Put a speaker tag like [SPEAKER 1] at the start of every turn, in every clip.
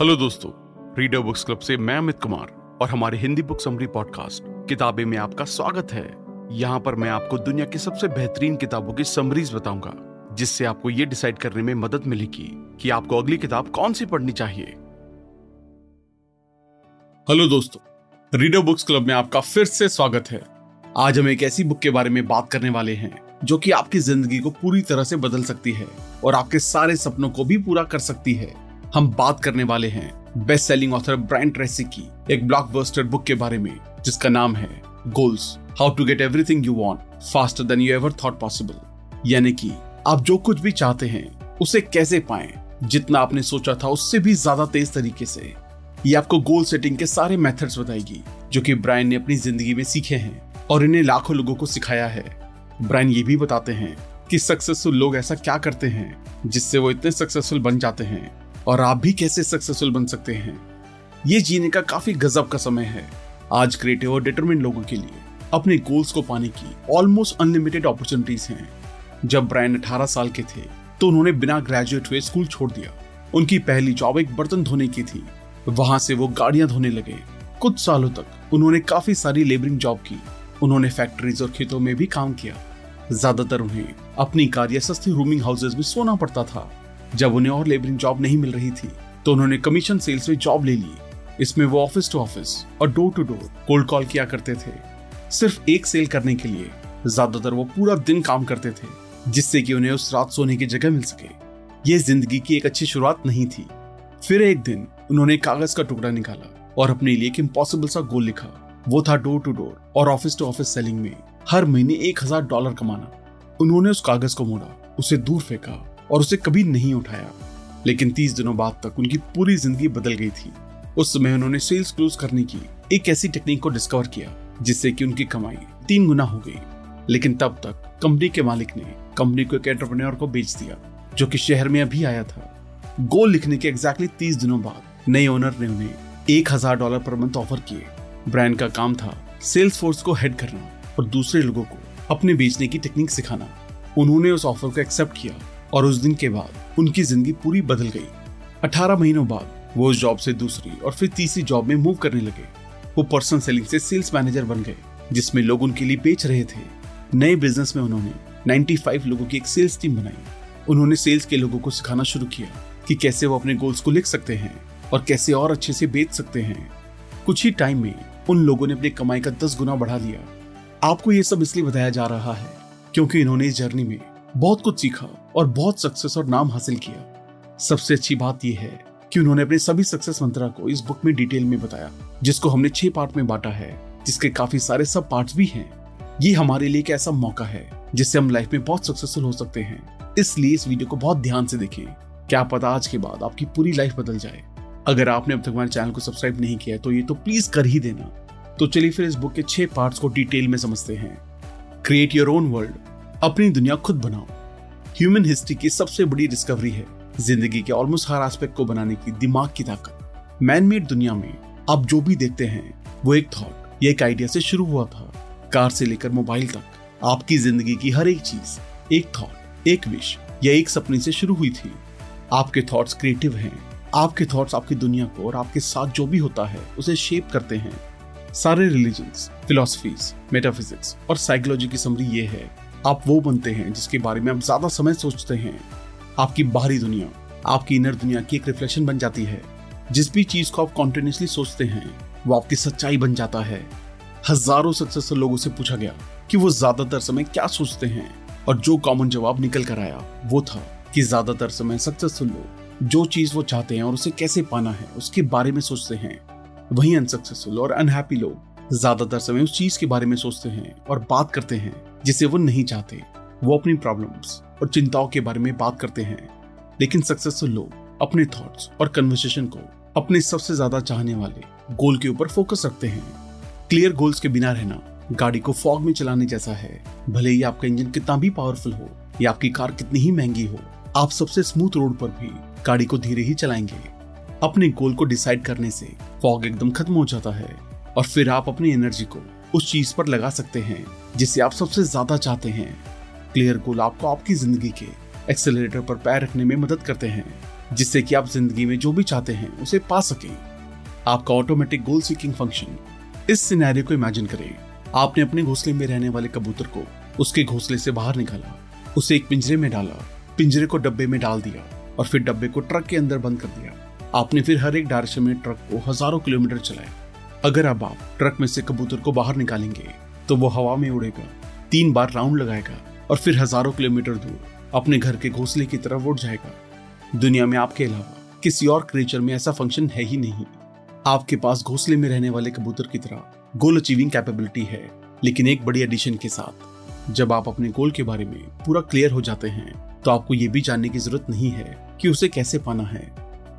[SPEAKER 1] Hello दोस्तों reader books club से मैं अमित कुमार और हमारे हिंदी बुक समरी पॉडकास्ट किताबें में आपका स्वागत है। यहाँ पर मैं आपको दुनिया की सबसे बेहतरीन किताबों की समरीज बताऊँगा, जिससे आपको ये डिसाइड करने में मदद मिलेगी कि आपको अगली किताब कौन सी पढ़नी चाहिए। हेलो दोस्तों रीडर बुक्स क्लब में आपका फिर से स्वागत है। आज हम एक ऐसी बुक के बारे में बात करने वाले हैं, जो कि आपकी ज़िंदगी को पूरी तरह से बदल सकती है और आपके सारे सपनों को भी पूरा कर सकती है। हम बात करने वाले हैं best selling author Brian Tracy की एक ब्लॉकबस्टर बुक के बारे में, जिसका नाम है goals how to get everything you want faster than you ever thought possible यानी कि आप जो कुछ भी चाहते हैं, उसे कैसे पाएँ, जितना आपने सोचा था उससे भी ज़्यादा तेज तरीके से। ये आपको गोल सेटिंग के सारे मेथड्स बताएगी, जो कि ब्रायन ने अपनी ज़िंदगी में सीखे हैं और इन्हें लाखों लोगों को सिखाया है। ब्रायन ये भी बताते हैं कि सक्सेसफुल लोग ऐसा क्या करते हैं, जिससे वो इतने सक्सेसफुल बन जाते हैं। और आप भी कैसे सक्सेसफुल बन सकते हैं? ये जीने का काफ़ी गजब का समय है। आज क्रिएटिव और डिटरमिन लोगों के लिए अपने गोल्स को पाने की ऑलमोस्ट अनलिमिटेड अपॉर्चुनिटीज़ हैं। जब ब्रायन 18 साल के थे तो उन्होंने बिना ग्रेजुएट हुए स्कूल छोड़ दिया। उनकी पहली जॉब एक बर्तन धोने की थी। वहाँ से वो गाड़ियाँ धोने लगे। कुछ सालों तक उन्होंने काफ़ी सारी लेबरिंग जॉब की। उन्होंने फैक्ट्रीज और खेतों में भी काम किया। ज़्यादातर उन्हें अपनी कार या सस्ती रूमिंग हाउसेज में सोना पड़ता था। जब उन्हें और लेबरिंग जॉब नहीं मिल रही थी तो उन्होंने कमीशन सेल्स में जॉब ले ली। इसमें वो ऑफ़िस टू ऑफ़िस और door to door cold call किया करते थे। सिर्फ़ एक सेल करने के लिए ज़्यादातर वो पूरा दिन काम करते थे, जिससे कि उन्हें उस रात सोने की जगह मिल सके। ये ज़िंदगी की एक अच्छी शुरुआत नहीं थी। फिर एक दिन उन्होंने कागज़ का टुकड़ा निकाला और अपने लिए एक इम्पॉसिबल सा गोल लिखा। वो था डोर टू डोर और ऑफ़िस टू ऑफ़िस सेलिंग में हर महीने एक हज़ार डॉलर कमाना। उन्होंने उस कागज़ को मोड़ा, उसे दूर फेंका और उसे कभी नहीं उठाया। लेकिन तीस दिनों बाद तक उनकी पूरी ज़िंदगी बदल गई थी। उस समय उन्होंने सेल्स क्लोज करने की एक ऐसी टेक्निक को डिस्कवर किया, जिससे कि उनकी कमाई तीन गुना हो गई। लेकिन तब तक कंपनी के मालिक ने कंपनी को एक एंटरप्रेन्योर को बेच दिया, जो कि शहर में अभी आया था। गोल लिखने के एग्जैक्टली तीस दिनों बाद नए ओनर ने उन्हें एक हज़ार डॉलर पर मंथ ऑफ़र किए। ब्रांड का काम था सेल्स फोर्स को हेड करना और दूसरे लोगों को अपने बेचने की टेक्निक सिखाना। उन्होंने उस ऑफ़र को एक्सेप्ट किया और उस दिन के बाद उनकी ज़िंदगी पूरी बदल गई। अठारह महीनों बाद वो उस जॉब से दूसरी और फिर तीसरी जॉब में मूव करने लगे। वो पर्सनल सेलिंग से सेल्स मैनेजर बन गए, जिसमें लोग उनके लिए बेच रहे थे। नए बिज़नेस में उन्होंने 95 लोगों की एक सेल्स टीम बनाई। उन्होंने सेल्स के लोगों को सिखाना शुरू किया कि कैसे वो अपने गोल्स को लिख सकते हैं और कैसे और अच्छे से बेच सकते हैं। कुछ ही टाइम में उन लोगों ने अपनी कमाई का दस गुना बढ़ा दिया। आपको ये सब इसलिए बताया जा रहा है क्योंकि इन्होंने इस जर्नी में बहुत कुछ सीखा। और बहुत सक्सेस और नाम हासिल किया। सबसे अच्छी बात यह है कि उन्होंने अपने सभी सक्सेस मंत्रा को इस बुक में डिटेल में बताया, जिसको हमने छह पार्ट में बांटा है, जिसके काफ़ी सारे सब पार्ट्स भी हैं। ये हमारे लिए एक ऐसा मौका है, जिससे हम लाइफ में बहुत सक्सेसफुल हो सकते हैं। इसलिए इस वीडियो को बहुत ध्यान से देखें। क्या पता आज के बाद आपकी पूरी लाइफ बदल जाए। अगर आपने अब तक हमारे चैनल को सब्सक्राइब नहीं किया तो ये तो प्लीज़ कर ही देना। तो चलिए फिर इस बुक के छह पार्ट्स को डिटेल में समझते हैं। क्रिएट योर ओन वर्ल्ड अपनी दुनिया खुद बनाओ। ह्यूमन हिस्ट्री की सबसे बड़ी डिस्कवरी है ज़िंदगी के ऑलमोस्ट हर एस्पेक्ट को बनाने की दिमाग की ताकत। मैन मेड दुनिया में आप जो भी देखते हैं, वो एक थॉट या एक आइडिया से शुरू हुआ था। कार से लेकर मोबाइल तक, आपकी ज़िंदगी की हर एक चीज़, एक थॉट एक विश या एक सपने से शुरू हुई थी। आपके थॉट्स क्रिएटिव हैं। आपके थॉट्स आपकी दुनिया को और आपके साथ जो भी होता है, उसे शेप करते हैं। सारे रिलीजन्स फिलोसफीज मेटाफिजिक्स और साइकोलॉजी की समरी ये है आप वो बनते हैं जिसके बारे में आप ज़्यादा समय सोचते हैं। आपकी बाहरी दुनिया, आपकी इनर दुनिया की एक रिफ्लेक्शन बन जाती है। जिस भी चीज़ को आप कॉन्टिन्यूसली सोचते हैं, वो आपकी सच्चाई बन जाता है। हज़ारों सक्सेसफुल लोगों से पूछा गया कि वो ज़्यादातर समय क्या सोचते हैं और जो कॉमन जवाब निकल कर आया वो था कि ज़्यादातर समय सक्सेसफुल लोग जो चीज़ वो चाहते हैं और उसे कैसे पाना है, उसके बारे में सोचते हैं। वहीं अनसक्सेसफुल और अनहैप्पी लोग ज़्यादातर समय उस चीज़ के बारे में सोचते हैं और बात करते हैं। जिसे वो नहीं चाहते। वो अपनी प्रॉब्लम्स और चिंताओं के बारे में बात करते हैं। लेकिन सक्सेसफुल लोग अपने थॉट्स और कन्वर्सेशन को अपने सबसे ज़्यादा चाहने वाले गोल के ऊपर फोकस रखते हैं। क्लियर गोल्स के बिना रहना गाड़ी को फॉग में चलाने जैसा है। भले ही आपका इंजन कितना भी पावरफुल हो या आपकी कार कितनी ही महँगी हो, आप सबसे स्मूथ रोड पर भी गाड़ी को धीरे ही चलाएँगे। अपने गोल को डिसाइड करने से फॉग एकदम खत्म हो जाता है और फिर आप अपनी एनर्जी को उस चीज़ पर लगा सकते हैं। जिसे आप सबसे ज़्यादा चाहते हैं। क्लियर गोल आपको आपकी ज़िंदगी के एक्सेलरेटर पर पैर रखने में मदद करते हैं, जिससे कि आप ज़िंदगी में जो भी चाहते हैं, उसे पा सकें। आपका ऑटोमेटिक गोल सीकिंग फ़ंक्शन इस सिनेरियो को इमेजिन करें। आपने अपने घोंसले में रहने वाले कबूतर को उसके घोंसले से बाहर निकाला, उसे एक पिंजरे में डाला, पिंजरे को डब्बे में डाल दिया और फिर डब्बे को ट्रक के अंदर बंद कर दिया। आपने फिर हर एक डायरेक्शन में ट्रक को हज़ारों किलोमीटर चलाया। अगर अब आप ट्रक में से कबूतर को बाहर निकालेंगे तो वो हवा में उड़ेगा, तीन बार राउंड लगाएगा और फिर हज़ारों किलोमीटर दूर अपने घर के घोंसले की तरफ़ उड़ जाएगा। दुनिया में आपके अलावा किसी और क्रिएचर में ऐसा फ़ंक्शन है ही नहीं। आपके पास घोंसले में रहने वाले कबूतर की तरह गोल अचीविंग कैपेबिलिटी है, लेकिन एक बड़ी एडिशन के साथ, जब आप अपने गोल के बारे में पूरा क्लियर हो जाते हैं तो आपको ये भी जानने की ज़रूरत नहीं है कि उसे कैसे पाना है।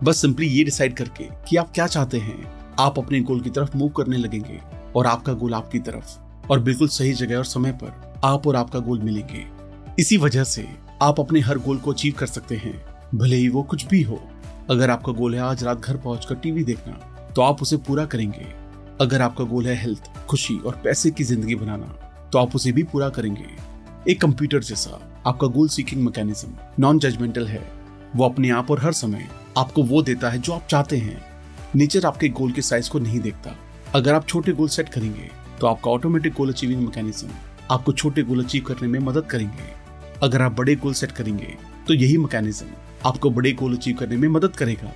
[SPEAKER 1] बस सिंपली ये डिसाइड करके कि आप क्या चाहते हैं। आप अपने गोल की तरफ़ मूव करने लगेंगे और आपका गोल आपकी तरफ़ और बिल्कुल सही जगह और समय पर आप और आपका गोल मिलेंगे। इसी वजह से आप अपने हर गोल को अचीव कर सकते हैं, भले ही वो कुछ भी हो। अगर आपका गोल है आज रात घर पहुंचकर टीवी देखना तो आप उसे पूरा करेंगे। अगर आपका गोल है हेल्थ खुशी और पैसे की ज़िंदगी बनाना तो आप उसे भी पूरा करेंगे। एक कंप्यूटर जैसा आपका goal seeking mechanism non judgmental है। वो अपने आप और हर समय आपको वो देता है जो आप चाहते हैं। नेचर आपके गोल के साइज़ को नहीं देखता। अगर आप छोटे गोल सेट करेंगे तो आपका ऑटोमेटिक गोल अचीविंग मैकेनिज्म आपको छोटे गोल अचीव करने में मदद करेंगे। अगर आप बड़े गोल सेट करेंगे तो यही मैकेनिज्म आपको बड़े गोल अचीव करने में मदद करेगा।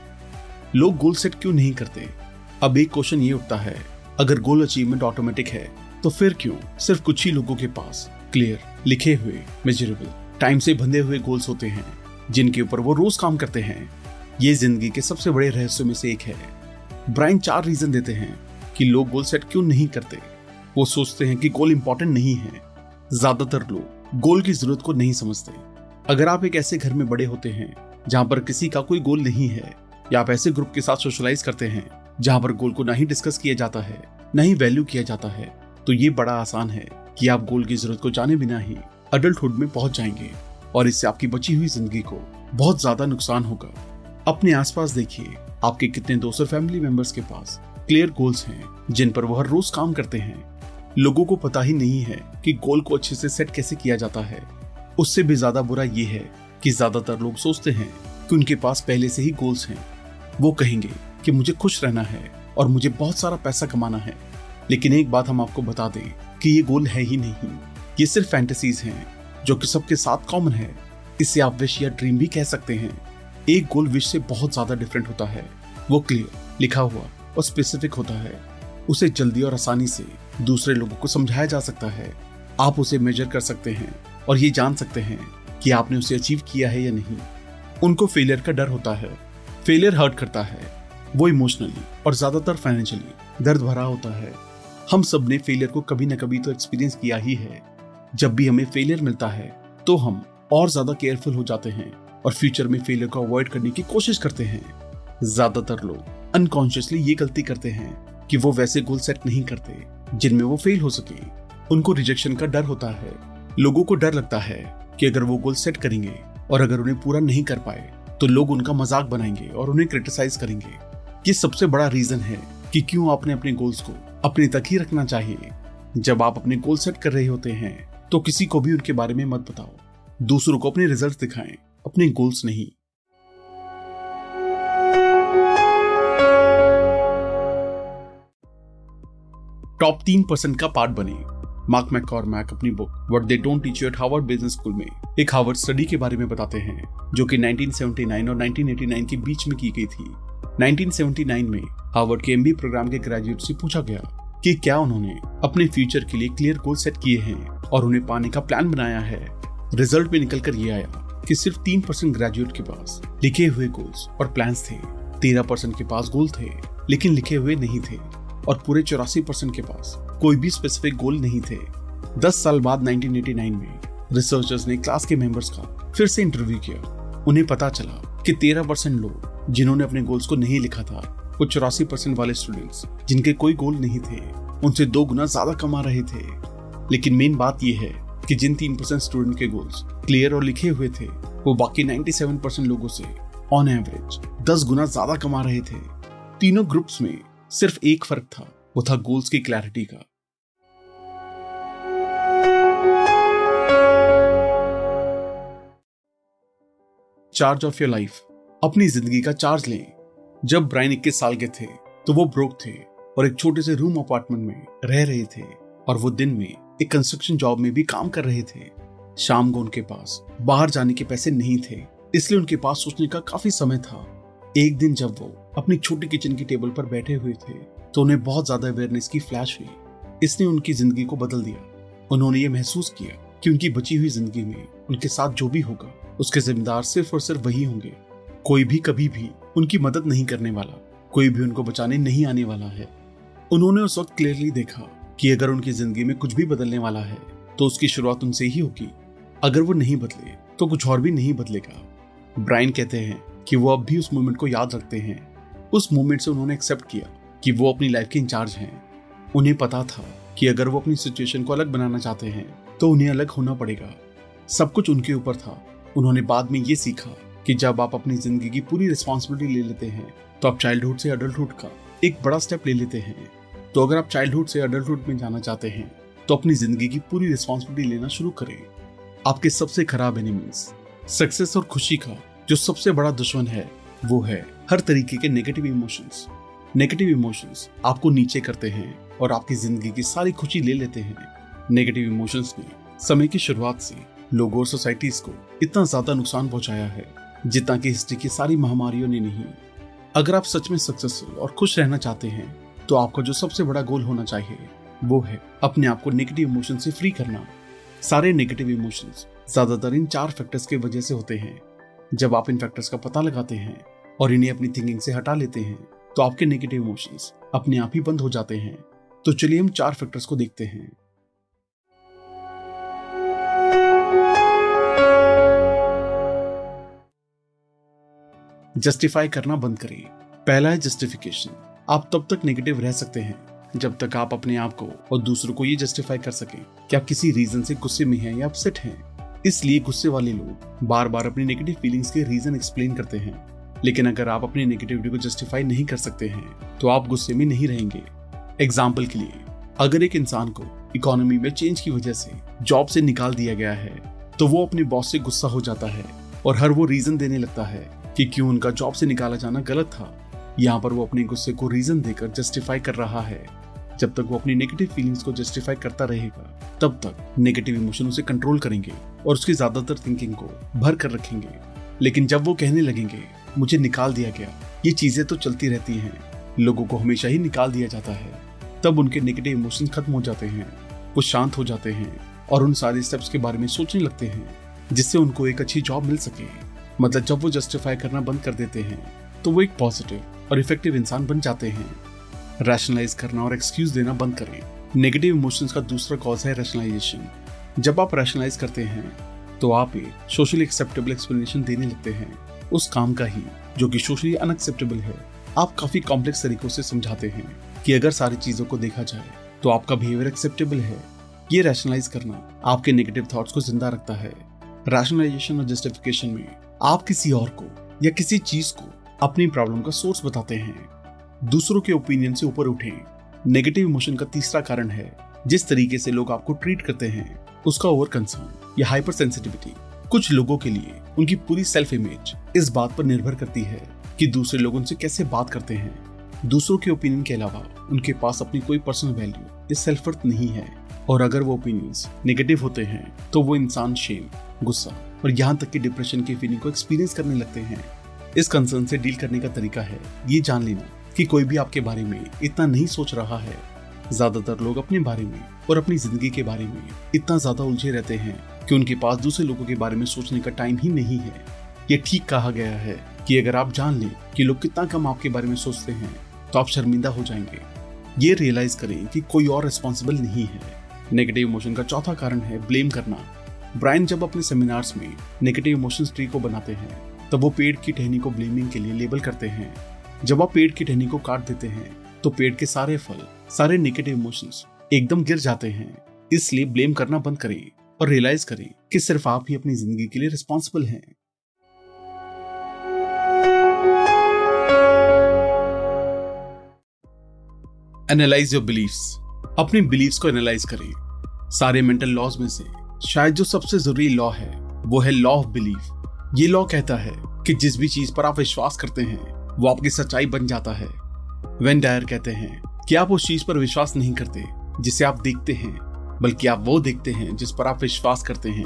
[SPEAKER 1] लोग गोल सेट क्यों नहीं करते? अब एक क्वेश्चन ये उठता है, अगर गोल अचीवमेंट ऑटोमेटिक है तो फिर क्यों? सिर्फ़ कुछ ही लोगों के पास क्लियर लिखे हुए मेजरेबल टाइम से बंधे हुए गोल्स होते हैं, जिनके ऊपर वो रोज काम करते हैं। ये ज़िंदगी के सबसे बड़े रहस्यों में से एक है। ब्राइन चार रीजन देते हैं कि लोग गोल सेट क्यों नहीं करते। वो सोचते हैं कि गोल इंपॉर्टेंट नहीं है। ज़्यादातर लोग गोल की ज़रूरत को नहीं समझते। अगर आप एक ऐसे घर में बड़े होते हैं, जहाँ पर किसी का कोई गोल नहीं है, या आप ऐसे ग्रुप के साथ सोशलाइज करते हैं, जहाँ पर गोल को ना ही डिस्कस किया जाता है, न ही वैल्यू किया जाता है तो ये बड़ा आसान है कि आप गोल की ज़रूरत को जाने बिना ही अडल्टहुड में पहुँच जाएँगे और इससे आपकी बची हुई ज़िंदगी को बहुत ज़्यादा नुकसान होगा। अपने आसपास देखिए, आपके कितने दोस्त फैमिली मेंबर्स के पास क्लियर गोल्स हैं, जिन पर वो हर रोज काम करते हैं। लोगों को पता ही नहीं है कि गोल को अच्छे से सेट कैसे किया जाता है। उससे भी ज़्यादा बुरा ये है कि ज़्यादातर लोग सोचते हैं कि उनके पास पहले से ही गोल्स हैं। वो कहेंगे कि मुझे खुश रहना है और मुझे बहुत सारा पैसा कमाना है। लेकिन एक बात हम आपको बता दें कि ये गोल है ही नहीं। ये सिर्फ़ फैंटेसीज हैं, जो कि सबके साथ कॉमन है। इसे आप विश या ड्रीम भी कह सकते हैं। एक गोल विश से बहुत ज़्यादा डिफरेंट होता है। वो क्लियर लिखा हुआ और स्पेसिफिक होता है। उसे जल्दी और आसानी से दूसरे लोगों को समझाया जा सकता है। आप उसे मेजर कर सकते हैं और ये जान सकते हैं कि आपने उसे अचीव किया है या नहीं। उनको फेलियर का डर होता है। फेलियर हर्ट करता है। वो इमोशनली और ज़्यादातर फाइनेंशियली दर्द भरा होता है। हम सबने फेलियर को कभी ना कभी तो एक्सपीरियंस किया ही है। जब भी हमें फेलियर मिलता है तो हम और ज़्यादा केयरफुल हो जाते हैं और फ्यूचर में फेलियर को अवॉइड करने की कोशिश करते हैं। ज़्यादातर लोग अनकॉन्शियसली ये गलती करते हैं कि वो वैसे गोल सेट नहीं करते। जिनमें वो फेल हो सके। उनको रिजेक्शन का डर होता है। लोगों को डर लगता है कि अगर वो गोल सेट करेंगे और अगर उन्हें पूरा नहीं कर पाए तो लोग उनका मज़ाक बनाएँगे और उन्हें क्रिटिसाइज करेंगे। ये सबसे बड़ा रीजन है कि क्यों आपने अपने गोल्स को अपने तक ही रखना चाहिए। जब आप अपने गोल सेट कर रहे होते हैं तो किसी को भी उनके बारे में मत बताओ। दूसरों को अपने रिज़ल्ट दिखाएँ, अपने गोल्स नहीं। टॉप तीन परसेंट का पार्ट बने। मार्क मैक अपनी book what they don't teach you at Harvard business school में एक हार्वर्ड स्टडी के बारे में बताते हैं, जो कि 1979 और 1989 के बीच में की गई थी। 1979 में हार्वर्ड के एमबी प्रोग्राम के ग्रेजुएट से पूछा गया कि क्या उन्होंने अपने फ्यूचर के लिए क्लियर गोल सेट किए हैं और उन्हें पाने का प्लान बनाया है। रिज़ल्ट में निकल कर ये आया कि सिर्फ़ तीन परसेंट ग्रेजुएट के पास लिखे हुए गोल्स और प्लान्स थे। तेरह परसेंट के पास गोल थे, लेकिन लिखे हुए नहीं थे। और पूरे चौरासी परसेंट के पास। कोई भी स्पेसिफिक गोल नहीं थे। दस साल बाद 1989 में रिसर्चर्स ने क्लास के मेंबर्स का फिर से इंटरव्यू किया। उन्हें पता चला कि तेरह परसेंट लोग जिन्होंने अपने गोल्स को नहीं लिखा था, वो चौरासी परसेंट वाले स्टूडेंट्स जिनके कोई गोल नहीं थे, उनसे दो गुना ज़्यादा कमा रहे थे। लेकिन मेन बात यह है कि जिन तीन परसेंट स्टूडेंट के गोल्स क्लियर और लिखे हुए थे, वो बाकी 97 परसेंट लोगों से ऑन एवरेज 10 गुना ज़्यादा कमा रहे थे। तीनों ग्रुप्स में सिर्फ़ एक फ़र्क था, वो था गोल्स की क्लैरिटी का। चार्ज ऑफ़ योर लाइफ अपनी ज़िंदगी का चार्ज लें। जब ब्राइन इक्कीस साल के थे तो वो ब्रोक थे और एक छोटे से रूम अपार्टमेंट में रह रहे थे और वो दिन में एक कंस्ट्रक्शन जॉब में भी काम कर रहे थे। शाम को उनके पास बाहर जाने के पैसे नहीं थे, इसलिए उनके पास सोचने का काफ़ी समय था। एक दिन जब वो अपनी छोटी किचन की टेबल पर बैठे हुए थे तो उन्हें बहुत ज़्यादा अवेयरनेस की फ्लैश हुई। इसने उनकी ज़िंदगी को बदल दिया। उन्होंने ये महसूस किया कि उनकी बची हुई ज़िंदगी में उनके साथ जो भी होगा, उसके जिम्मेदार सिर्फ़ और सिर्फ़ वही होंगे। कोई भी कभी भी उनकी मदद नहीं करने वाला, कोई भी उनको बचाने नहीं आने वाला है। उन्होंने उस वक्त क्लियरली देखा कि अगर उनकी ज़िंदगी में कुछ भी बदलने वाला है तो उसकी शुरुआत उनसे ही होगी। अगर वो नहीं बदले तो कुछ और भी नहीं बदलेगा। ब्रायन कहते हैं कि वो अब भी उस मोमेंट को याद रखते हैं। उस मोमेंट से उन्होंने एक्सेप्ट किया कि वो अपनी लाइफ के इंचार्ज हैं। उन्हें पता था कि अगर वो अपनी सिचुएशन को अलग बनाना चाहते हैं तो उन्हें अलग होना पड़ेगा। सब कुछ उनके ऊपर था। उन्होंने बाद में ये सीखा कि जब आप अपनी ज़िंदगी की पूरी रिस्पॉन्सिबिलिटी ले लेते हैं तो आप चाइल्डहुड से अडल्टहुड का एक बड़ा स्टेप ले लेते हैं। तो अगर आप चाइल्डहुड से अडल्टहुड में जाना चाहते हैं तो अपनी ज़िंदगी की पूरी रिस्पॉन्सिबिलिटी लेना शुरू करें। आपके सबसे खराब एनिमीज सक्सेस और खुशी का जो सबसे बड़ा दुश्मन है, वो है हर तरीके के नेगेटिव इमोशंस नेगेटिव इमोशंस आपको नीचे करते हैं और आपकी ज़िंदगी की सारी खुशी ले लेते हैं। नेगेटिव इमोशंस ने समय की शुरुआत से लोगों और सोसाइटीज को इतना ज़्यादा नुकसान पहुँचाया है, जितना कि हिस्ट्री की सारी महामारियों ने नहीं। अगर आप सच में सक्सेसफुल और खुश रहना चाहते हैं तो आपका जो सबसे बड़ा गोल होना चाहिए, वो है अपने आप को नेगेटिव इमोशन से फ्री करना। सारे नेगेटिव इमोशंस ज़्यादातर इन चार फैक्टर्स की वजह से होते हैं। जब आप इन फैक्टर्स का पता लगाते हैं और इन्हें अपनी थिंकिंग से हटा लेते हैं तो आपके नेगेटिव इमोशंस अपने आप ही बंद हो जाते हैं। तो चलिए हम चार फैक्टर्स को देखते हैं। जस्टिफाई करना बंद करें। पहला है जस्टिफिकेशन आप तब तक नेगेटिव रह सकते हैं, जब तक आप अपने आप को और दूसरों को ये जस्टिफाई कर सके। कि आप किसी रीजन से गुस्से में हैं या अपसेट हैं? इसलिए गुस्से वाले लोग बार बार अपनी नेगेटिव फीलिंग्स के रीजन एक्सप्लेन करते हैं। लेकिन अगर आप अपनी नेगेटिविटी को जस्टिफाई नहीं कर सकते हैं तो आप गुस्से में नहीं रहेंगे। एग्ज़ाम्पल के लिए, अगर एक इंसान को इकोनॉमी में चेंज की वजह से जॉब से निकाल दिया गया है तो वो अपने बॉस से गुस्सा हो जाता है और हर वो रीजन देने लगता है कि क्यों उनका जॉब से निकाला जाना गलत था। यहाँ पर वो अपने गुस्से को रीजन देकर जस्टिफाई कर रहा है। जब तक वो अपनी नेगेटिव फीलिंग्स को जस्टिफाई करता रहेगा, तब तक नेगेटिव इमोशन उसे कंट्रोल करेंगे और उसकी ज़्यादातर थिंकिंग को भर कर रखेंगे। लेकिन जब वो कहने लगेंगे, मुझे निकाल दिया गया, ये चीज़ें तो चलती रहती हैं, लोगों को हमेशा ही निकाल दिया जाता है, तब उनके नेगेटिव इमोशंस खत्म हो जाते हैं, वो शांत हो जाते हैं और उन सारे स्टेप्स के बारे में सोचने लगते हैं, जिससे उनको एक अच्छी जॉब मिल सके। मतलब जब वो जस्टिफाई करना बंद कर देते हैं तो वो एक पॉजिटिव और इफ़ेक्टिव इंसान बन जाते हैं। रैशनलाइज करना और एक्सक्यूज देना बंद करें नेगेटिव इमोशंस का दूसरा कॉज है रैशनलाइजेशन जब आप रैशनलाइज करते हैं तो आप एक सोशली एक्सेप्टेबल एक्सप्लेनेशन देने लगते हैं उस काम का ही, जो कि सोशली अनएक्सेप्टेबल है। आप काफ़ी कॉम्प्लेक्स तरीकों से समझाते हैं कि अगर सारी चीज़ों को देखा जाए तो आपका बिहेवियर एक्सेप्टेबल है। ये रैशनलाइज करना आपके नेगेटिव थॉट्स को ज़िंदा रखता है। रैशनलाइजेशन और जस्टिफिकेशन में आप किसी और को या किसी चीज़ को अपनी प्रॉब्लम का सोर्स बताते हैं। दूसरों के ओपिनियन से ऊपर उठे। नेगेटिव इमोशन का तीसरा कारण है, जिस तरीके से लोग आपको ट्रीट करते हैं, उसका ओवर कंसर्न या हाइपर सेंसिटिविटी कुछ लोगों के लिए उनकी पूरी सेल्फ इमेज इस बात पर निर्भर करती है कि दूसरे लोग उनसे कैसे बात करते हैं। दूसरों के ओपिनियन के अलावा उनके पास अपनी कोई पर्सनल वैल्यू या सेल्फ वर्थ नहीं है। और अगर वो ओपिनियंस नेगेटिव होते हैं तो वो इंसान शेम गुस्सा और यहाँ तक कि डिप्रेशन की फीलिंग को एक्सपीरियंस करने लगते हैं। इस कंसर्न से डील करने का तरीका है, ये जान लेना। कि कोई भी आपके बारे में इतना नहीं सोच रहा है। ज़्यादातर लोग अपने बारे में और अपनी ज़िंदगी के बारे में इतना ज़्यादा उलझे रहते हैं कि उनके पास दूसरे लोगों के बारे में सोचने का टाइम ही नहीं है। ये ठीक कहा गया है कि अगर आप जान लें कि लोग कितना कम आपके बारे में सोचते हैं तो आप शर्मिंदा हो जाएँगे। ये रियलाइज़ करें कि कोई और रिस्पॉन्सिबल नहीं है। नेगेटिव इमोशन का चौथा कारण है ब्लेम करना। ब्रायन जब अपने सेमिनार्स में नेगेटिव इमोशंस ट्री को बनाते हैं, तब वो पेड़ की टहनी को ब्लेमिंग के लिए लेबल करते हैं। जब आप पेड़ की टहनी को काट देते हैं तो पेड़ के सारे फल, सारे नेगेटिव इमोशंस एकदम गिर जाते हैं। इसलिए ब्लेम करना बंद करें और रियलाइज़ करें कि सिर्फ़ आप ही अपनी ज़िंदगी के लिए रिस्पॉन्सिबल हैं। एनालाइज योर बिलीफ्स अपने बिलीफ्स को एनालाइज करें। सारे मेंटल लॉज में से शायद जो सबसे ज़रूरी लॉ है, वो है लॉ ऑफ़ बिलीफ ये लॉ कहता है कि जिस भी चीज़ पर आप विश्वास करते हैं वो आपकी सच्चाई बन जाता है। वेन डायर कहते हैं कि आप उस चीज़ पर विश्वास नहीं करते, जिसे आप देखते हैं, बल्कि आप वो देखते हैं, जिस पर आप विश्वास करते हैं?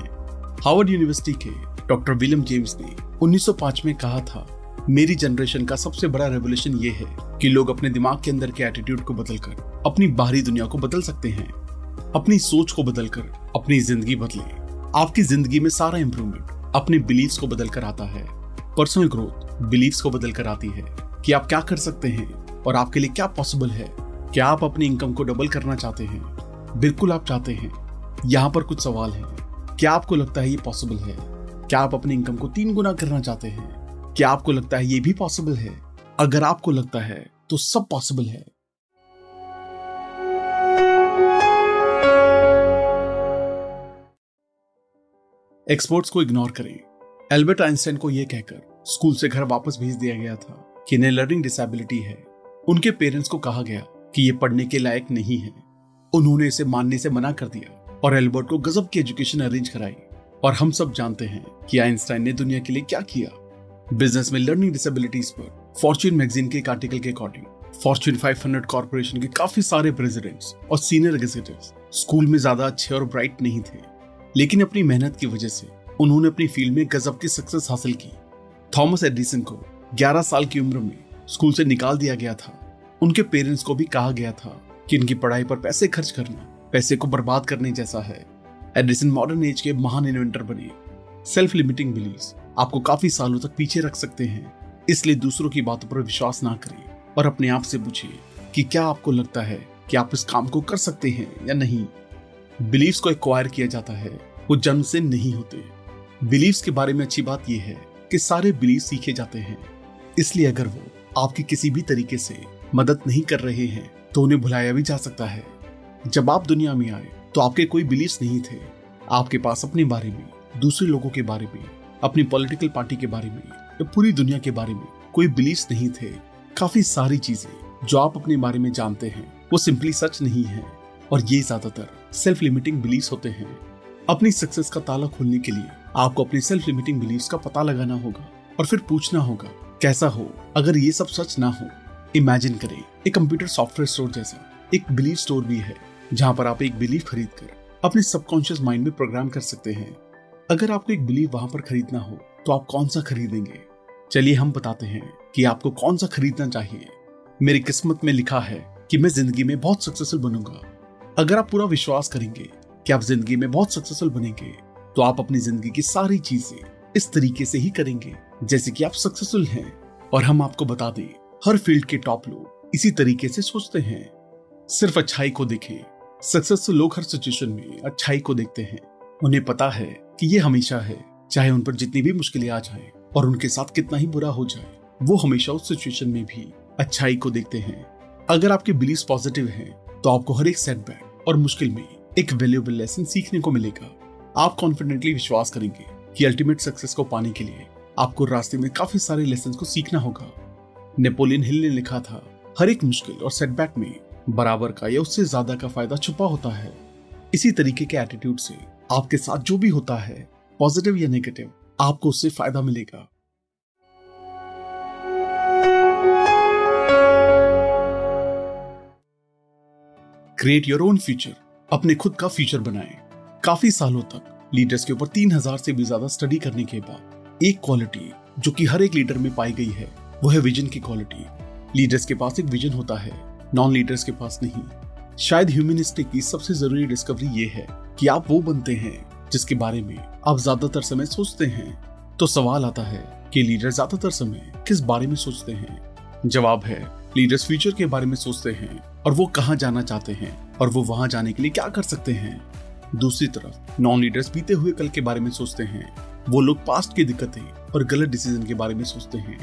[SPEAKER 1] हार्वर्ड यूनिवर्सिटी के डॉक्टर विलियम जेम्स ने 1905 में कहा था, मेरी जनरेशन का सबसे बड़ा रेवोल्यूशन ये है कि लोग अपने दिमाग के अंदर के एटीट्यूड को बदलकर, अपनी बाहरी दुनिया को बदल सकते हैं। अपनी सोच को बदलकर, अपनी ज़िंदगी बदले। आपकी ज़िंदगी में सारा इम्प्रूवमेंट अपने बिलीव्स को बदलकर आता है। पर्सनल ग्रोथ बिलीव्स को बदलकर आती है कि आप क्या कर सकते हैं और आपके लिए क्या पॉसिबल है। क्या आप अपनी इनकम को डबल करना चाहते हैं? बिल्कुल आप चाहते हैं। यहाँ पर कुछ सवाल हैं। क्या आपको लगता है ये पॉसिबल है? क्या आप अपनी इनकम को तीन गुना करना चाहते हैं? क्या आपको लगता है ये भी पॉसिबल है? अगर आपको लगता है तो सब पॉसिबल है। एक्सपर्ट्स को इग्नोर करें। एल्बर्ट आइंस्टाइन को यह कहकर स्कूल से घर वापस भेज दिया गया था कि इन्हें लर्निंग डिसेबिलिटी है। उनके पेरेंट्स को कहा गया कि ये पढ़ने के लायक नहीं है। उन्होंने इसे मानने से मना कर दिया और एल्बर्ट को गजब की एजुकेशन अरेंज कराई। और हम सब जानते हैं कि आइंस्टाइन ने दुनिया के लिए क्या किया। बिज़नेस में लर्निंग डिसेबिलिटीज पर फॉर्च्यून मैगजीन के एक आर्टिकल के अकॉर्डिंग फॉर्च्यून 500 कॉर्पोरेशन के काफ़ी सारे प्रेसिडेंट्स और सीनियर एग्जीक्यूटिव्स स्कूल में ज़्यादा अच्छे और ब्राइट नहीं थे। लेकिन अपनी मेहनत की वजह से उन्होंने अपनी फ़ील्ड में गजब की सक्सेस हासिल की। थॉमस एडिसन को 11 साल की उम्र में स्कूल से निकाल दिया गया था। उनके पेरेंट्स को भी कहा गया था कि इनकी पढ़ाई पर पैसे खर्च करना, पैसे को बर्बाद करने जैसा है। एडिसन मॉडर्न एज के महान इन्वेंटर बने। सेल्फ लिमिटिंग बिलीव आपको काफ़ी सालों तक पीछे रख सकते हैं। इसलिए दूसरों की बातों पर विश्वास ना करें और अपने आप से पूछिए कि क्या आपको लगता है कि आप इस काम को कर सकते हैं या नहीं। बिलीव्स को एक्वायर किया जाता है, वो जन्म से नहीं होते। बिलीव्स के बारे में अच्छी बात यह है कि सारे बिलीव सीखे जाते हैं। इसलिए अगर वो आपकी किसी भी तरीके से मदद नहीं कर रहे हैं तो उन्हें भुलाया भी जा सकता है। जब आप दुनिया में आए तो आपके कोई बिलीफ नहीं थे। आपके पास अपने बारे में, दूसरे लोगों के बारे में, अपनी पॉलिटिकल पार्टी के बारे में या पूरी दुनिया के बारे में कोई बिलीफ नहीं थे। काफ़ी सारी चीज़ें जो आप अपने बारे में जानते हैं, वो सिंपली सच नहीं है और ये ज़्यादातर सेल्फ लिमिटिंग बिलीफ होते हैं। अपनी सक्सेस का ताला खोलने के लिए आपको अपनी सेल्फ लिमिटिंग बिलीफ का पता लगाना होगा और फिर पूछना होगा, कैसा हो? अगर ये सब सच ना हो इमेजिन करें, एक कंप्यूटर सॉफ्टवेयर स्टोर जैसा, एक बिलीफ स्टोर भी है, जहाँ पर आप एक बिलीफ खरीद कर अपने सबकॉन्शियस माइंड में प्रोग्राम कर सकते हैं। अगर आपको एक बिलीफ वहाँ पर खरीदना हो तो आप कौन सा खरीदेंगे? चलिए हम बताते हैं कि आपको कौन सा खरीदना चाहिए। मेरी किस्मत में लिखा है कि मैं ज़िंदगी में बहुत सक्सेसफुल बनूँगा। अगर आप पूरा विश्वास करेंगे कि आप ज़िंदगी में बहुत सक्सेसफुल बनेंगे तो आप अपनी ज़िंदगी की सारी चीज़ें इस तरीके से ही करेंगे, जैसे कि आप सक्सेसफुल हैं। और हम आपको बता दें, हर फ़ील्ड के टॉप लोग इसी तरीके से सोचते हैं। सिर्फ़ अच्छाई को देखें। सक्सेसफुल लोग हर सिचुएशन में अच्छाई को देखते हैं। उन्हें पता है कि ये हमेशा है, चाहे उन पर जितनी भी मुश्किलें आ जाए और उनके साथ कितना ही बुरा हो जाए, वो हमेशा उस सिचुएशन में भी अच्छाई को देखते हैं। अगर आपके बिलीफ पॉजिटिव हैं तो आपको हर एक सेटबैक और मुश्किल में एक वैल्यूएबल लेसन सीखने को मिलेगा। आप कॉन्फिडेंटली विश्वास करेंगे कि अल्टीमेट सक्सेस को पाने के लिए आपको रास्ते में काफ़ी सारे लेसन को सीखना होगा। नेपोलियन हिल ने लिखा था, हर एक मुश्किल और सेटबैक में बराबर का या उससे ज़्यादा का फ़ायदा छुपा होता है। इसी तरीके के एटीट्यूड से आपके साथ जो भी होता है पॉजिटिव या नेगेटिव आपको उससे फ़ायदा मिलेगा। क्रिएट योर ओन फ्यूचर अपने खुद का फ्यूचर बनाएँ। काफ़ी सालों तक लीडर्स के ऊपर तीन हज़ार से भी ज़्यादा स्टडी करने के बाद, एक क्वालिटी जो कि हर एक लीडर में पाई गई है, वो है विजन की क्वालिटी लीडर्स के पास एक विजन होता है नॉन लीडर्स के पास नहीं. शायद ह्यूमनिस्टिक की सबसे ज़रूरी डिस्कवरी ये है कि आप वो बनते हैं जिसके बारे में आप ज़्यादातर समय सोचते हैं. तो सवाल आता है कि लीडर ज़्यादातर समय किस बारे में सोचते हैं? जवाब है लीडर्स फ्यूचर के बारे में सोचते हैं और वो कहाँ जाना चाहते हैं और वो वहाँ जाने के लिए क्या कर सकते हैं? दूसरी तरफ़ नॉन लीडर्स बीते हुए कल के बारे में सोचते हैं। वो लोग पास्ट की दिक्कतें और गलत डिसीज़न के बारे में सोचते हैं।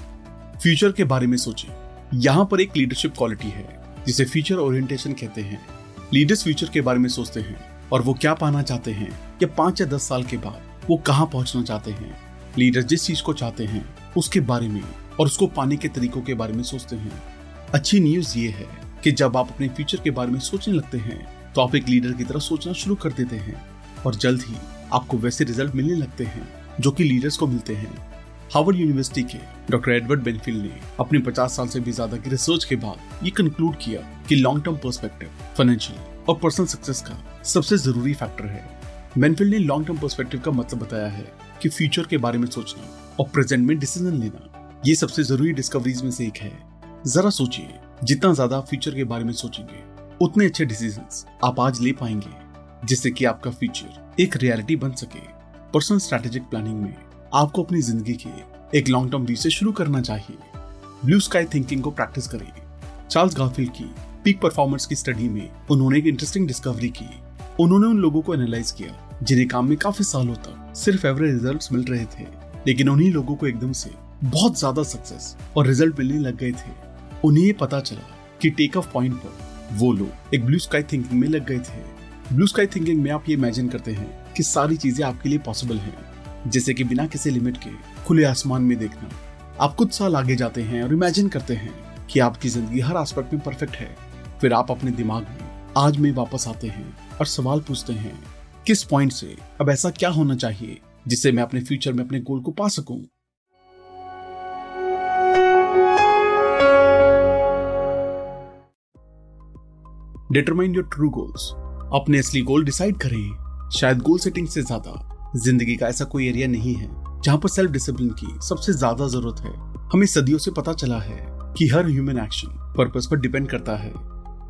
[SPEAKER 1] फ्यूचर के बारे में सोचें। यहाँ पर एक लीडरशिप क्वालिटी है, जिसे फ्यूचर ओरिएंटेशन कहते हैं। लीडर्स फ्यूचर के बारे में सोचते हैं, और वो क्या पाना चाहते हैं, या पाँच या दस साल के बाद वो कहाँ पहुँचना चाहते हैं। लीडर जिस चीज़ को चाहते हैं, उसके बारे में और उसको पाने के तरीकों के बारे में सोचते हैं। अच्छी न्यूज़ ये है कि जब आप अपने फ्यूचर के बारे में सोचने लगते हैं तो आप एक लीडर की तरह सोचना शुरू कर देते हैं और जल्द ही आपको वैसे रिज़ल्ट मिलने लगते हैं, जो कि लीडर्स को मिलते हैं। हार्वर्ड यूनिवर्सिटी के डॉक्टर एडवर्ड बेनफिल ने अपने 50 साल से भी ज़्यादा की रिसर्च के बाद ये कंक्लूड किया कि लॉन्ग टर्म पर्सपेक्टिव फाइनेंशियल और पर्सनल सक्सेस का सबसे ज़रूरी फैक्टर है। बेनफिल ने लॉन्ग टर्म पर्सपेक्टिव का मतलब बताया है कि फ्यूचर के बारे में सोचना और प्रेजेंट में डिसीज़न लेना, ये सबसे ज़रूरी डिस्कवरीज में से एक है। जरा सोचिए, जितना ज़्यादा फ्यूचर के बारे में सोचेंगे उतने अच्छे डिसीज़न आप आज ले पाएँगे, जिससे कि आपका फ्यूचर एक रियलिटी बन सके। पर्सनल स्ट्रेटेजिक प्लानिंग में आपको अपनी ज़िंदगी के एक लॉन्ग टर्म व्यू से शुरू करना चाहिए। ब्लू स्काई थिंकिंग को प्रैक्टिस करें। चार्ल्स गाफिल की पीक परफॉर्मेंस की स्टडी में उन्होंने एक इंटरेस्टिंग डिस्कवरी की। उन्होंने उन लोगों को एनालाइज किया, जिन्हें काम में काफ़ी सालों तक सिर्फ़ एवरेज रिजल्ट्स मिल रहे थे, लेकिन उन्हीं लोगों को एकदम से बहुत ज़्यादा सक्सेस और रिज़ल्ट मिलने लग गए थे। उन्हें ये पता चला कि टेक ऑफ़ पॉइंट पर वो लोग, एक ब्लू स्काई थिंकिंग में लग गए थे। ब्लू स्काई थिंकिंग में आप ये इमेजिन करते हैं कि सारी चीज़ें आपके लिए पॉसिबल हैं। जैसे कि बिना किसी लिमिट के खुले आसमान में देखना। आप कुछ साल आगे जाते हैं और इमेजिन करते हैं कि आपकी ज़िंदगी हर एस्पेक्ट में परफेक्ट है। फिर आप अपने दिमाग में आज में वापस आते हैं और सवाल पूछते हैं, किस पॉइंट से अब ऐसा क्या होना चाहिए जिससे मैं अपने फ्यूचर में अपने गोल को पा सकूँ? डिटरमाइन योर ट्रू गोल्स अपने असली गोल डिसाइड करें। शायद गोल सेटिंग से ज़्यादा ज़िंदगी का ऐसा कोई एरिया नहीं है, जहाँ पर सेल्फ डिसिप्लिन की सबसे ज़्यादा ज़रूरत है। हमें सदियों से पता चला है कि हर ह्यूमन एक्शन पर्पस पर डिपेंड करता है।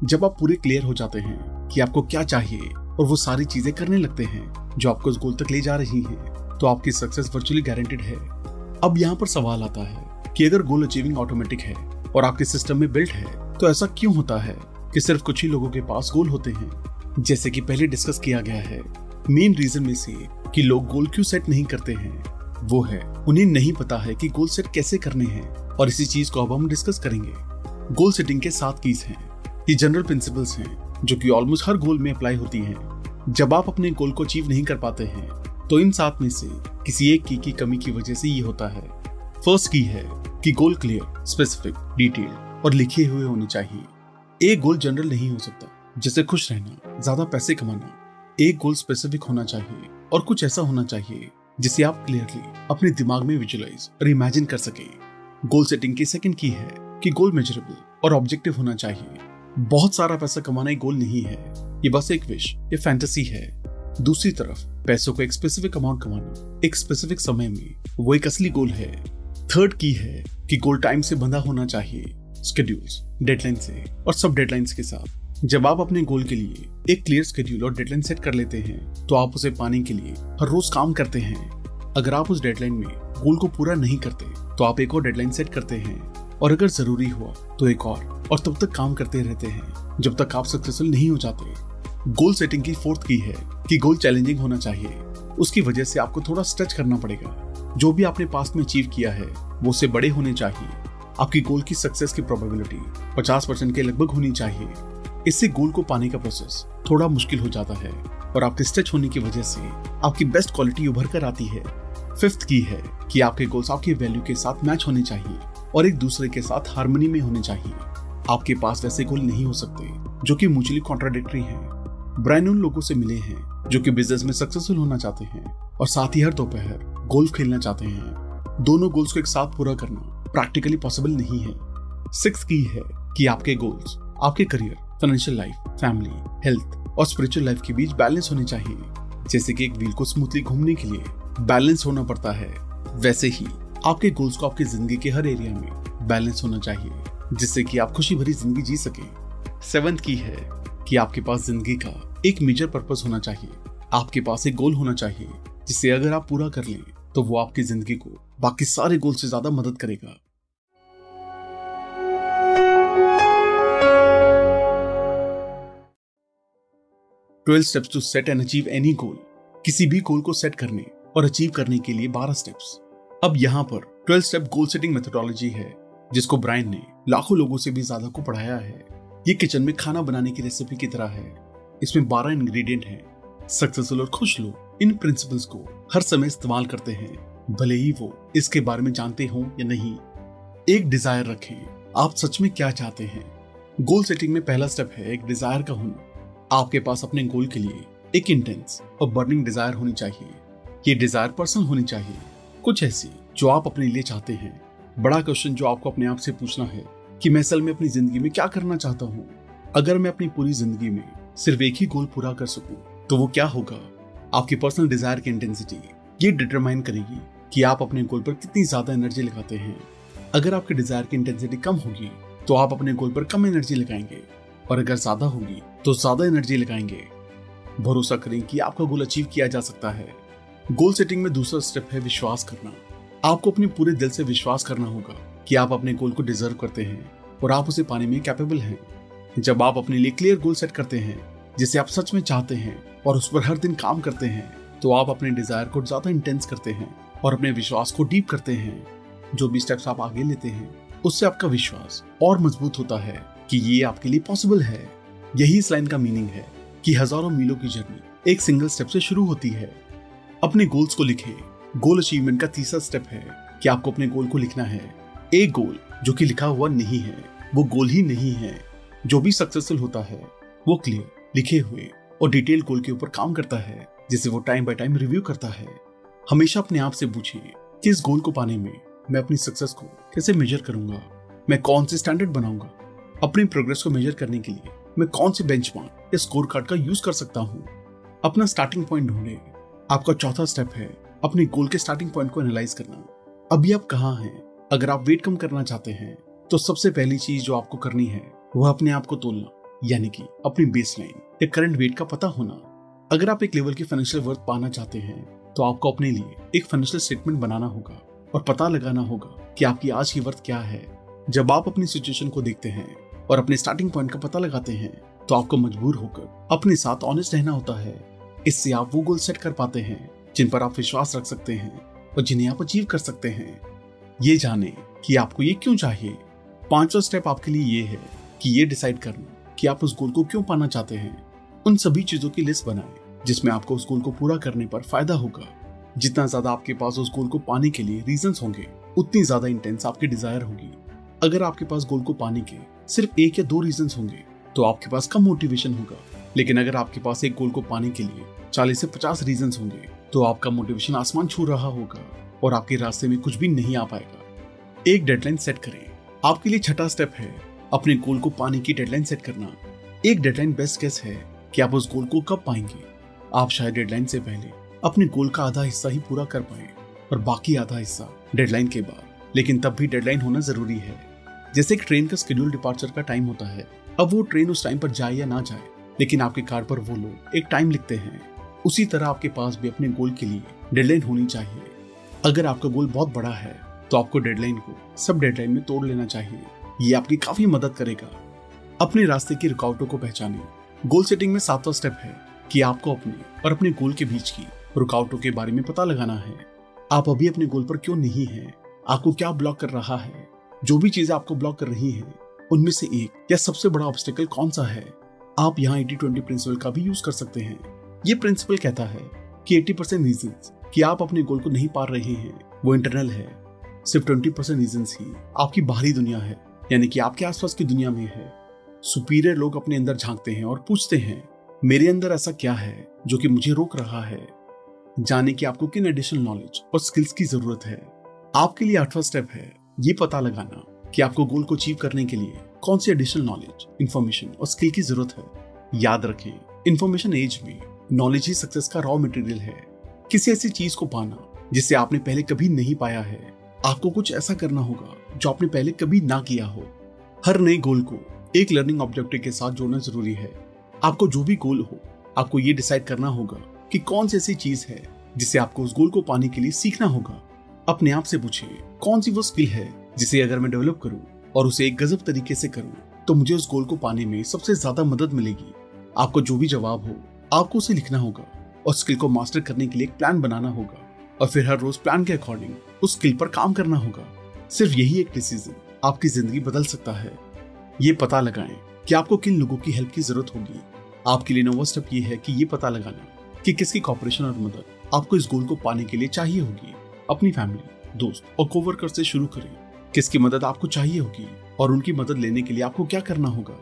[SPEAKER 1] जब आप पूरे क्लियर हो जाते हैं कि आपको क्या चाहिए और वो सारी चीज़ें करने लगते हैं, जो आपको उस गोल तक ले जा रही हैं तो आपकी सक्सेस वर्चुअली गारंटेड है। अब यहाँ पर सवाल आता है कि अगर गोल अचीविंग ऑटोमेटिक है और आपके सिस्टम में बिल्ट है तो ऐसा क्यों होता है? कि सिर्फ़ कुछ ही लोगों के पास गोल होते हैं, जैसे कि पहले डिस्कस किया गया है। मेन रीजन में से कि लोग गोल क्यों सेट नहीं करते हैं, वो है, उन्हें नहीं पता है कि गोल सेट कैसे करने हैं, और इसी चीज़ को अब हम डिस्कस करेंगे। गोल सेटिंग के सात कीज हैं। ये जनरल प्रिंसिपल्स हैं, जो कि ऑलमोस्ट हर गोल में अप्लाई होती हैं। जब आप अपने गोल को अचीव नहीं कर पाते हैं तो इन सात में से किसी एक की की कमी की वजह से ये होता है। फ़र्स्ट की है कि गोल क्लियर स्पेसिफिक डिटेल और लिखे हुए होने चाहिए। एक गोल जनरल नहीं हो सकता, जैसे खुश रहना, ज़्यादा पैसे कमाना, एक गोल स्पेसिफिक होना चाहिए और कुछ ऐसा होना चाहिए, जिसे आप क्लियरली अपने दिमाग में विजुलाइज और इमेजिन कर सके। गोल सेटिंग की सेकंड की है कि गोल मेजरेबल और ऑब्जेक्टिव होना चाहिए। बहुत सारा पैसा कमाना एक गोल नहीं है। ये बस एक विश या फैंटेसी है। दूसरी तरफ़, पैसों को एक स्पेसिफिक अमाउंट कमाना, एक स्पेसिफिक समय में, वो एक असली गोल है। थर्ड की है कि गोल टाइम से बंधा होना चाहिए। स्केड्यूल्स डेडलाइन से और सब डेडलाइंस के साथ। जब आप अपने गोल के लिए एक क्लियर स्केड्यूल और डेडलाइन सेट कर लेते हैं तो आप उसे पाने के लिए हर रोज काम करते हैं। अगर आप उस डेडलाइन में गोल को पूरा नहीं करते तो आप एक और डेडलाइन सेट करते हैं। और अगर ज़रूरी हुआ तो एक और। और तब तक काम करते रहते हैं। जब तक आप सक्सेसफुल नहीं हो जाते गोल सेटिंग की फोर्थ की है कि गोल चैलेंजिंग होना चाहिए। उसकी वजह से आपको थोड़ा स्ट्रेच करना पड़ेगा। जो भी आपने पास्ट में अचीव किया है, वो उससे बड़े होने चाहिए। आपकी गोल की सक्सेस की प्रोबेबिलिटी 50 परसेंट के लगभग होनी चाहिए। इससे गोल को पाने का प्रोसेस थोड़ा मुश्किल हो जाता है और आपके स्ट्रेच होने की वजह से आपकी बेस्ट क्वालिटी उभर कर आती है। फिफ्थ की है कि आपके गोल्स आपके वैल्यू के साथ मैच होने चाहिए और एक दूसरे के साथ हारमोनी में होने चाहिए। आपके पास वैसे गोल नहीं हो सकते, जो कि म्यूचुअली कॉन्ट्राडिक्टरी हैं। ब्रायन उन लोगों से मिले हैं, जो कि बिज़नेस में सक्सेसफुल होना चाहते हैं और साथ ही हर दोपहर गोल्फ खेलना चाहते हैं। दोनों गोल्स को एक साथ पूरा करना प्रैक्टिकली पॉसिबल नहीं है। सिक्स की है कि आपके गोल्स आपके career financial life family health और स्पिरिचुअल लाइफ के बीच बैलेंस होनी चाहिए। जैसे कि एक व्हील को स्मूथली घूमने के लिए बैलेंस होना पड़ता है। वैसे ही आपके गोल्स को आपकी ज़िंदगी के हर एरिया में बैलेंस होना चाहिए, जिससे कि आप खुशी भरी ज़िंदगी जी सके। सेवंथ की है कि आपके पास ज़िंदगी का एक मेजर पर्पस होना चाहिए। आपके पास एक गोल होना चाहिए, जिसे अगर आप पूरा कर लें तो वो आपकी ज़िंदगी को बाकी सारे गोल से ज़्यादा मदद करेगा। Twelve steps to set and achieve any goal किसी भी गोल को सेट करने और अचीव करने के लिए बारह स्टेप्स अब यहाँ पर twelve step goal setting methodology है, जिसको ब्रायन ने लाखों लोगों से भी ज़्यादा को पढ़ाया है। ये किचन में खाना बनाने की रेसिपी की तरह है। इसमें बारह इंग्रेडिएंट हैं। सक्सेसफुल और खुश लोग इन प्रिंसिपल्स को हर समय इस्तेमाल करते हैं। भले ही वो इसके बारे में जानते हो या नहीं। एक डिज़ायर रखें। आप सच में क्या चाहते हैं? गोल सेटिंग में पहला स्टेप है एक डिज़ायर का होना। आपके पास अपने गोल के लिए एक इंटेंस और बर्निंग डिज़ायर होनी चाहिए। ये डिज़ायर पर्सनल होनी चाहिए। कुछ ऐसी जो आप अपने लिए चाहते हैं। बड़ा क्वेश्चन जो आपको अपने आप से पूछना है कि मैं असल में अपनी ज़िंदगी में क्या करना चाहता हूँ? अगर मैं अपनी पूरी ज़िंदगी में सिर्फ़ एक ही गोल पूरा कर सकूँ तो वो क्या होगा? आपकी पर्सनल डिज़ायर की इंटेंसिटी ये डिटरमाइन करेगी कि आप अपने गोल पर कितनी ज़्यादा एनर्जी लगाते हैं। अगर आपके डिज़ायर की इंटेंसिटी कम होगी तो आप अपने गोल पर कम एनर्जी लगाएँगे। और अगर ज़्यादा होगी तो ज़्यादा एनर्जी लगाएँगे। भरोसा करें कि आपका गोल अचीव किया जा सकता है। गोल सेटिंग में दूसरा स्टेप है विश्वास करना। आपको अपने पूरे दिल से विश्वास करना होगा कि आप अपने गोल को डिजर्व करते हैं और आप उसे पाने में कैपेबल हैं। जब आप अपने लिए क्लियर गोल सेट करते हैं, जिसे आप सच में चाहते हैं और उस पर हर दिन काम करते हैं तो आप अपने डिज़ायर को ज़्यादा इंटेंस करते हैं और अपने विश्वास को डीप करते हैं। जो भी स्टेप्स आप आगे लेते हैं, उससे आपका विश्वास और मज़बूत होता है। कि ये आपके लिए पॉसिबल है। यही इस लाइन का मीनिंग है कि हज़ारों मीलों की जर्नी एक सिंगल स्टेप से शुरू होती है। अपने गोल्स को लिखें। गोल अचीवमेंट का तीसरा स्टेप है कि आपको अपने गोल को लिखना है। एक गोल जो कि लिखा हुआ नहीं है, वो गोल ही नहीं है। जो भी सक्सेसफुल होता है, वो क्लियर लिखे हुए और डिटेल गोल के ऊपर काम करता है, जिसे वो टाइम बाय टाइम रिव्यू करता है। हमेशा अपने आप से पूछिए कि इस गोल को पाने में मैं अपनी सक्सेस को कैसे मेजर करूँगा? मैं कौन से स्टैंडर्ड बनाऊँगा? अपनी प्रोग्रेस को मेजर करने के लिए मैं कौन से बेंचमार्क या स्कोर कार्ड का यूज़ कर सकता हूँ? अपना स्टार्टिंग पॉइंट ढूंढे। आपका चौथा स्टेप है अपने गोल के स्टार्टिंग पॉइंट को एनालाइज करना। अभी आप कहाँ हैं? अगर आप वेट कम करना चाहते हैं तो सबसे पहली चीज़ जो आपको करनी है, वह अपने आप को तोलना, यानी कि अपनी बेस लाइन या करंट वेट का पता होना। अगर आप एक लेवल की फाइनेंशियल वर्थ पाना चाहते हैं तो आपको अपने लिए एक फाइनेंशियल स्टेटमेंट बनाना होगा और पता लगाना होगा कि आपकी आज की वर्थ क्या है। जब आप अपनी सिचुएशन को देखते हैं और अपने स्टार्टिंग पॉइंट का पता लगाते हैं तो आपको मजबूर होकर अपने साथ ऑनेस्ट रहना होता है। इससे आप वो गोल सेट कर पाते हैं, जिन पर आप विश्वास रख सकते हैं और जिन्हें आप अचीव कर सकते हैं। ये जाने कि आपको ये क्यों चाहिए। पांचवा स्टेप आपके लिए ये है कि ये डिसाइड करना कि आप उस गोल को क्यों पाना चाहते हैं। उन सभी चीज़ों की लिस्ट बनाएँ, जिसमें आपको उस गोल को पूरा करने पर फ़ायदा होगा। जितना ज़्यादा आपके पास उस गोल को पाने के लिए रीजन होंगे, उतनी ज़्यादा इंटेंस आपकी डिज़ायर होगी। अगर आपके पास गोल को पाने के सिर्फ़ एक या दो रीजन होंगे तो आपके पास कम मोटिवेशन होगा। लेकिन अगर आपके पास एक गोल को पाने के लिए चालीस से पचास रीजन होंगे तो आपका मोटिवेशन आसमान छू रहा होगा और आपके रास्ते में कुछ भी नहीं आ पाएगा। एक डेडलाइन सेट करें। आपके लिए छठा स्टेप है अपने गोल को पाने की डेडलाइन सेट करना। एक डेडलाइन बेस्ट केस है कि आप उस गोल को कब पाएँगे। आप शायद डेडलाइन से पहले अपने गोल का आधा हिस्सा ही पूरा कर पाए और बाकी आधा हिस्सा डेडलाइन के बाद। लेकिन तब भी डेडलाइन होना ज़रूरी है। जैसे एक ट्रेन का शेड्यूल डिपार्चर का टाइम होता है, अब वो ट्रेन उस टाइम पर जाए या ना जाए, लेकिन आपके कार पर वो लोग एक टाइम लिखते हैं। उसी तरह आपके पास भी अपने गोल के लिए डेडलाइन होनी चाहिए। अगर आपका गोल बहुत बड़ा है तो आपको डेडलाइन को, सब डेडलाइन में तोड़ लेना चाहिए। ये आपकी काफ़ी मदद करेगा। अपने रास्ते की रुकावटों को पहचाने। गोल सेटिंग में सातवां स्टेप है कि आपको अपने और अपने गोल के बीच की रुकावटों के बारे में पता लगाना है। आप अभी अपने गोल पर क्यों नहीं है? आपको क्या ब्लॉक कर रहा है? जो भी चीज़ें आपको ब्लॉक कर रही है, उनमें से एक, या सबसे बड़ा ऑब्स्टिकल कौन सा है? आप यहाँ एटी ट्वेंटी प्रिंसिपल का भी यूज़ कर सकते हैं। ये प्रिंसिपल कहता है कि एटी परसेंट रीजन कि आप अपने गोल को नहीं पा रहे हैं। वो इंटरनल है। सिर्फ़ ट्वेंटी परसेंट रीजन ही आपकी बाहरी दुनिया है, यानी कि आपके आसपास की दुनिया में है। सुपीरियर लोग अपने अंदर झांकते हैं और पूछते हैं, मेरे अंदर ऐसा क्या है जो कि मुझे रोक रहा है? जाने की आपको किन एडिशनल नॉलेज और स्किल्स की ज़रूरत है। आपके लिए आठवां स्टेप है। ये पता लगाना कि आपको गोल को अचीव करने के लिए कौन सी एडिशनल नॉलेज इंफॉर्मेशन और स्किल की ज़रूरत है। याद रखें इंफॉर्मेशन एज में नॉलेज ही सक्सेस का रॉ मटेरियल है। किसी ऐसी चीज़ को पाना जिसे आपने पहले कभी नहीं पाया है। आपको कुछ ऐसा करना होगा जो आपने पहले कभी ना किया हो। हर नए गोल को एक लर्निंग ऑब्जेक्टिव के साथ जोड़ना ज़रूरी है। आपको जो भी गोल हो, आपको ये डिसाइड करना होगा कि कौन सी ऐसी चीज़ है जिसे आपको उस गोल को पाने के लिए सीखना होगा। अपने आप से पूछिए, कौन सी वो स्किल है जिसे अगर मैं डेवलप करूँ और उसे एक गजब तरीके से करूँ तो मुझे उस गोल को पाने में सबसे ज़्यादा मदद मिलेगी। आपको जो भी जवाब हो, आपको उसे लिखना होगा और स्किल को मास्टर करने के लिए एक प्लान बनाना होगा और फिर हर रोज प्लान के अकॉर्डिंग उस स्किल पर काम करना होगा। सिर्फ़ यही एक डिसीज़न आपकी ज़िंदगी बदल सकता है। ये पता लगाएँ कि आपको किन लोगों की हेल्प की ज़रूरत होगी। आपके लिए नोवा स्टेप ये है कि ये पता लगाना कि किसकी कॉपरेशन और मदद आपको इस गोल को पाने के लिए चाहिए होगी। अपनी फैमिली दोस्त और कोवर्कर से शुरू करें। किसकी मदद आपको चाहिए होगी और उनकी मदद लेने के लिए आपको क्या करना होगा?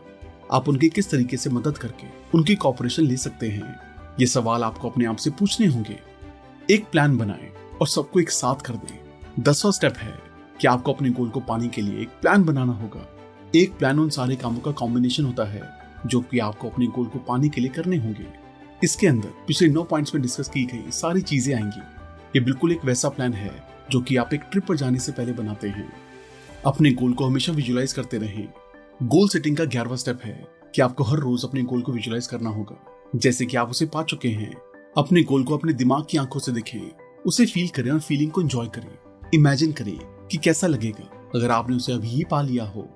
[SPEAKER 1] आप उनकी किस तरीके से मदद करके उनकी कॉपरेशन ले सकते हैं? ये सवाल आपको अपने आप से पूछने होंगे। एक प्लान बनाएँ और सबको एक साथ कर दें। दसवा स्टेप है कि आपको अपने गोल को पाने के लिए एक प्लान बनाना होगा। एक प्लान उन सारे कामों का कॉम्बिनेशन होता है जो कि आपको अपने गोल को पाने के लिए करने होंगे। इसके अंदर पिछले नौ पॉइंट्स में डिस्कस की गई सारी चीज़ें आएँगी। ये बिल्कुल एक वैसा प्लान है जो कि आप एक ट्रिप पर जाने से पहले बनाते हैं। अपने गोल को हमेशा विजुलाइज करते रहें। गोल सेटिंग का ग्यारहवा स्टेप है कि आपको हर रोज अपने गोल को विजुलाइज करना होगा। जैसे कि आप उसे पा चुके हैं, अपने गोल को अपने दिमाग की आँखों से देखें। उसे फील करें और फीलिंग को एंजॉय करें। इमेजिन करें कि कैसा लगेगा अगर आपने उसे अभी ही पा लिया हो।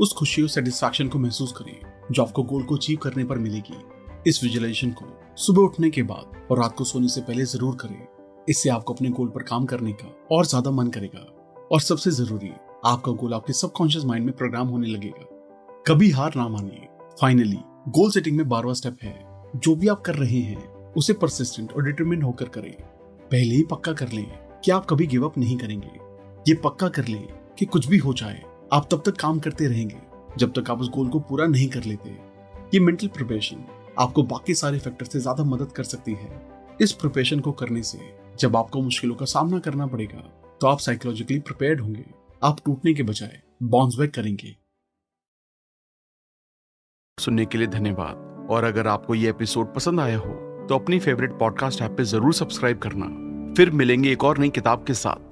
[SPEAKER 1] उस खुशी और सेटिस्फैक्शन को महसूस करें जो आपको गोल को अचीव करने पर मिलेगी। इस विजुलाइजेशन को सुबह उठने के बाद और रात को सोने से पहले ज़रूर करें। इससे आपको अपने गोल पर काम करने का और ज़्यादा मन करेगा। और सबसे ज़रूरी, आपका गोल आपके सबकॉन्शियस माइंड में प्रोग्राम होने लगेगा। कभी हार ना मानिए। फाइनली गोल सेटिंग में बारवा स्टेप है। जो भी आप कर रहे हैं, उसे परसिस्टेंट और डिटरमिन होकर करें। पहले ही पक्का कर लें कि आप कभी गिव अप नहीं करेंगे। ये पक्का कर लें कि कुछ भी हो जाए, आप तब तक काम करते रहेंगे, जब तक आप उस गोल को पूरा नहीं कर लेते। ये मेंटल प्रिपरेशन आपको बाकी सारे फैक्टर से ज़्यादा मदद कर सकती है। इस प्रिपरेशन को करने से जब आपको मुश्किलों का सामना करना पड़ेगा तो आप साइकोलॉजिकली प्रिपेयर्ड होंगे। आप टूटने के बजाय बाउंस बैक करेंगे।
[SPEAKER 2] सुनने के लिए धन्यवाद। और अगर आपको ये एपिसोड पसंद आया हो तो अपनी फेवरेट पॉडकास्ट ऐप पे ज़रूर सब्सक्राइब करना। फिर मिलेंगे एक और नई किताब के साथ।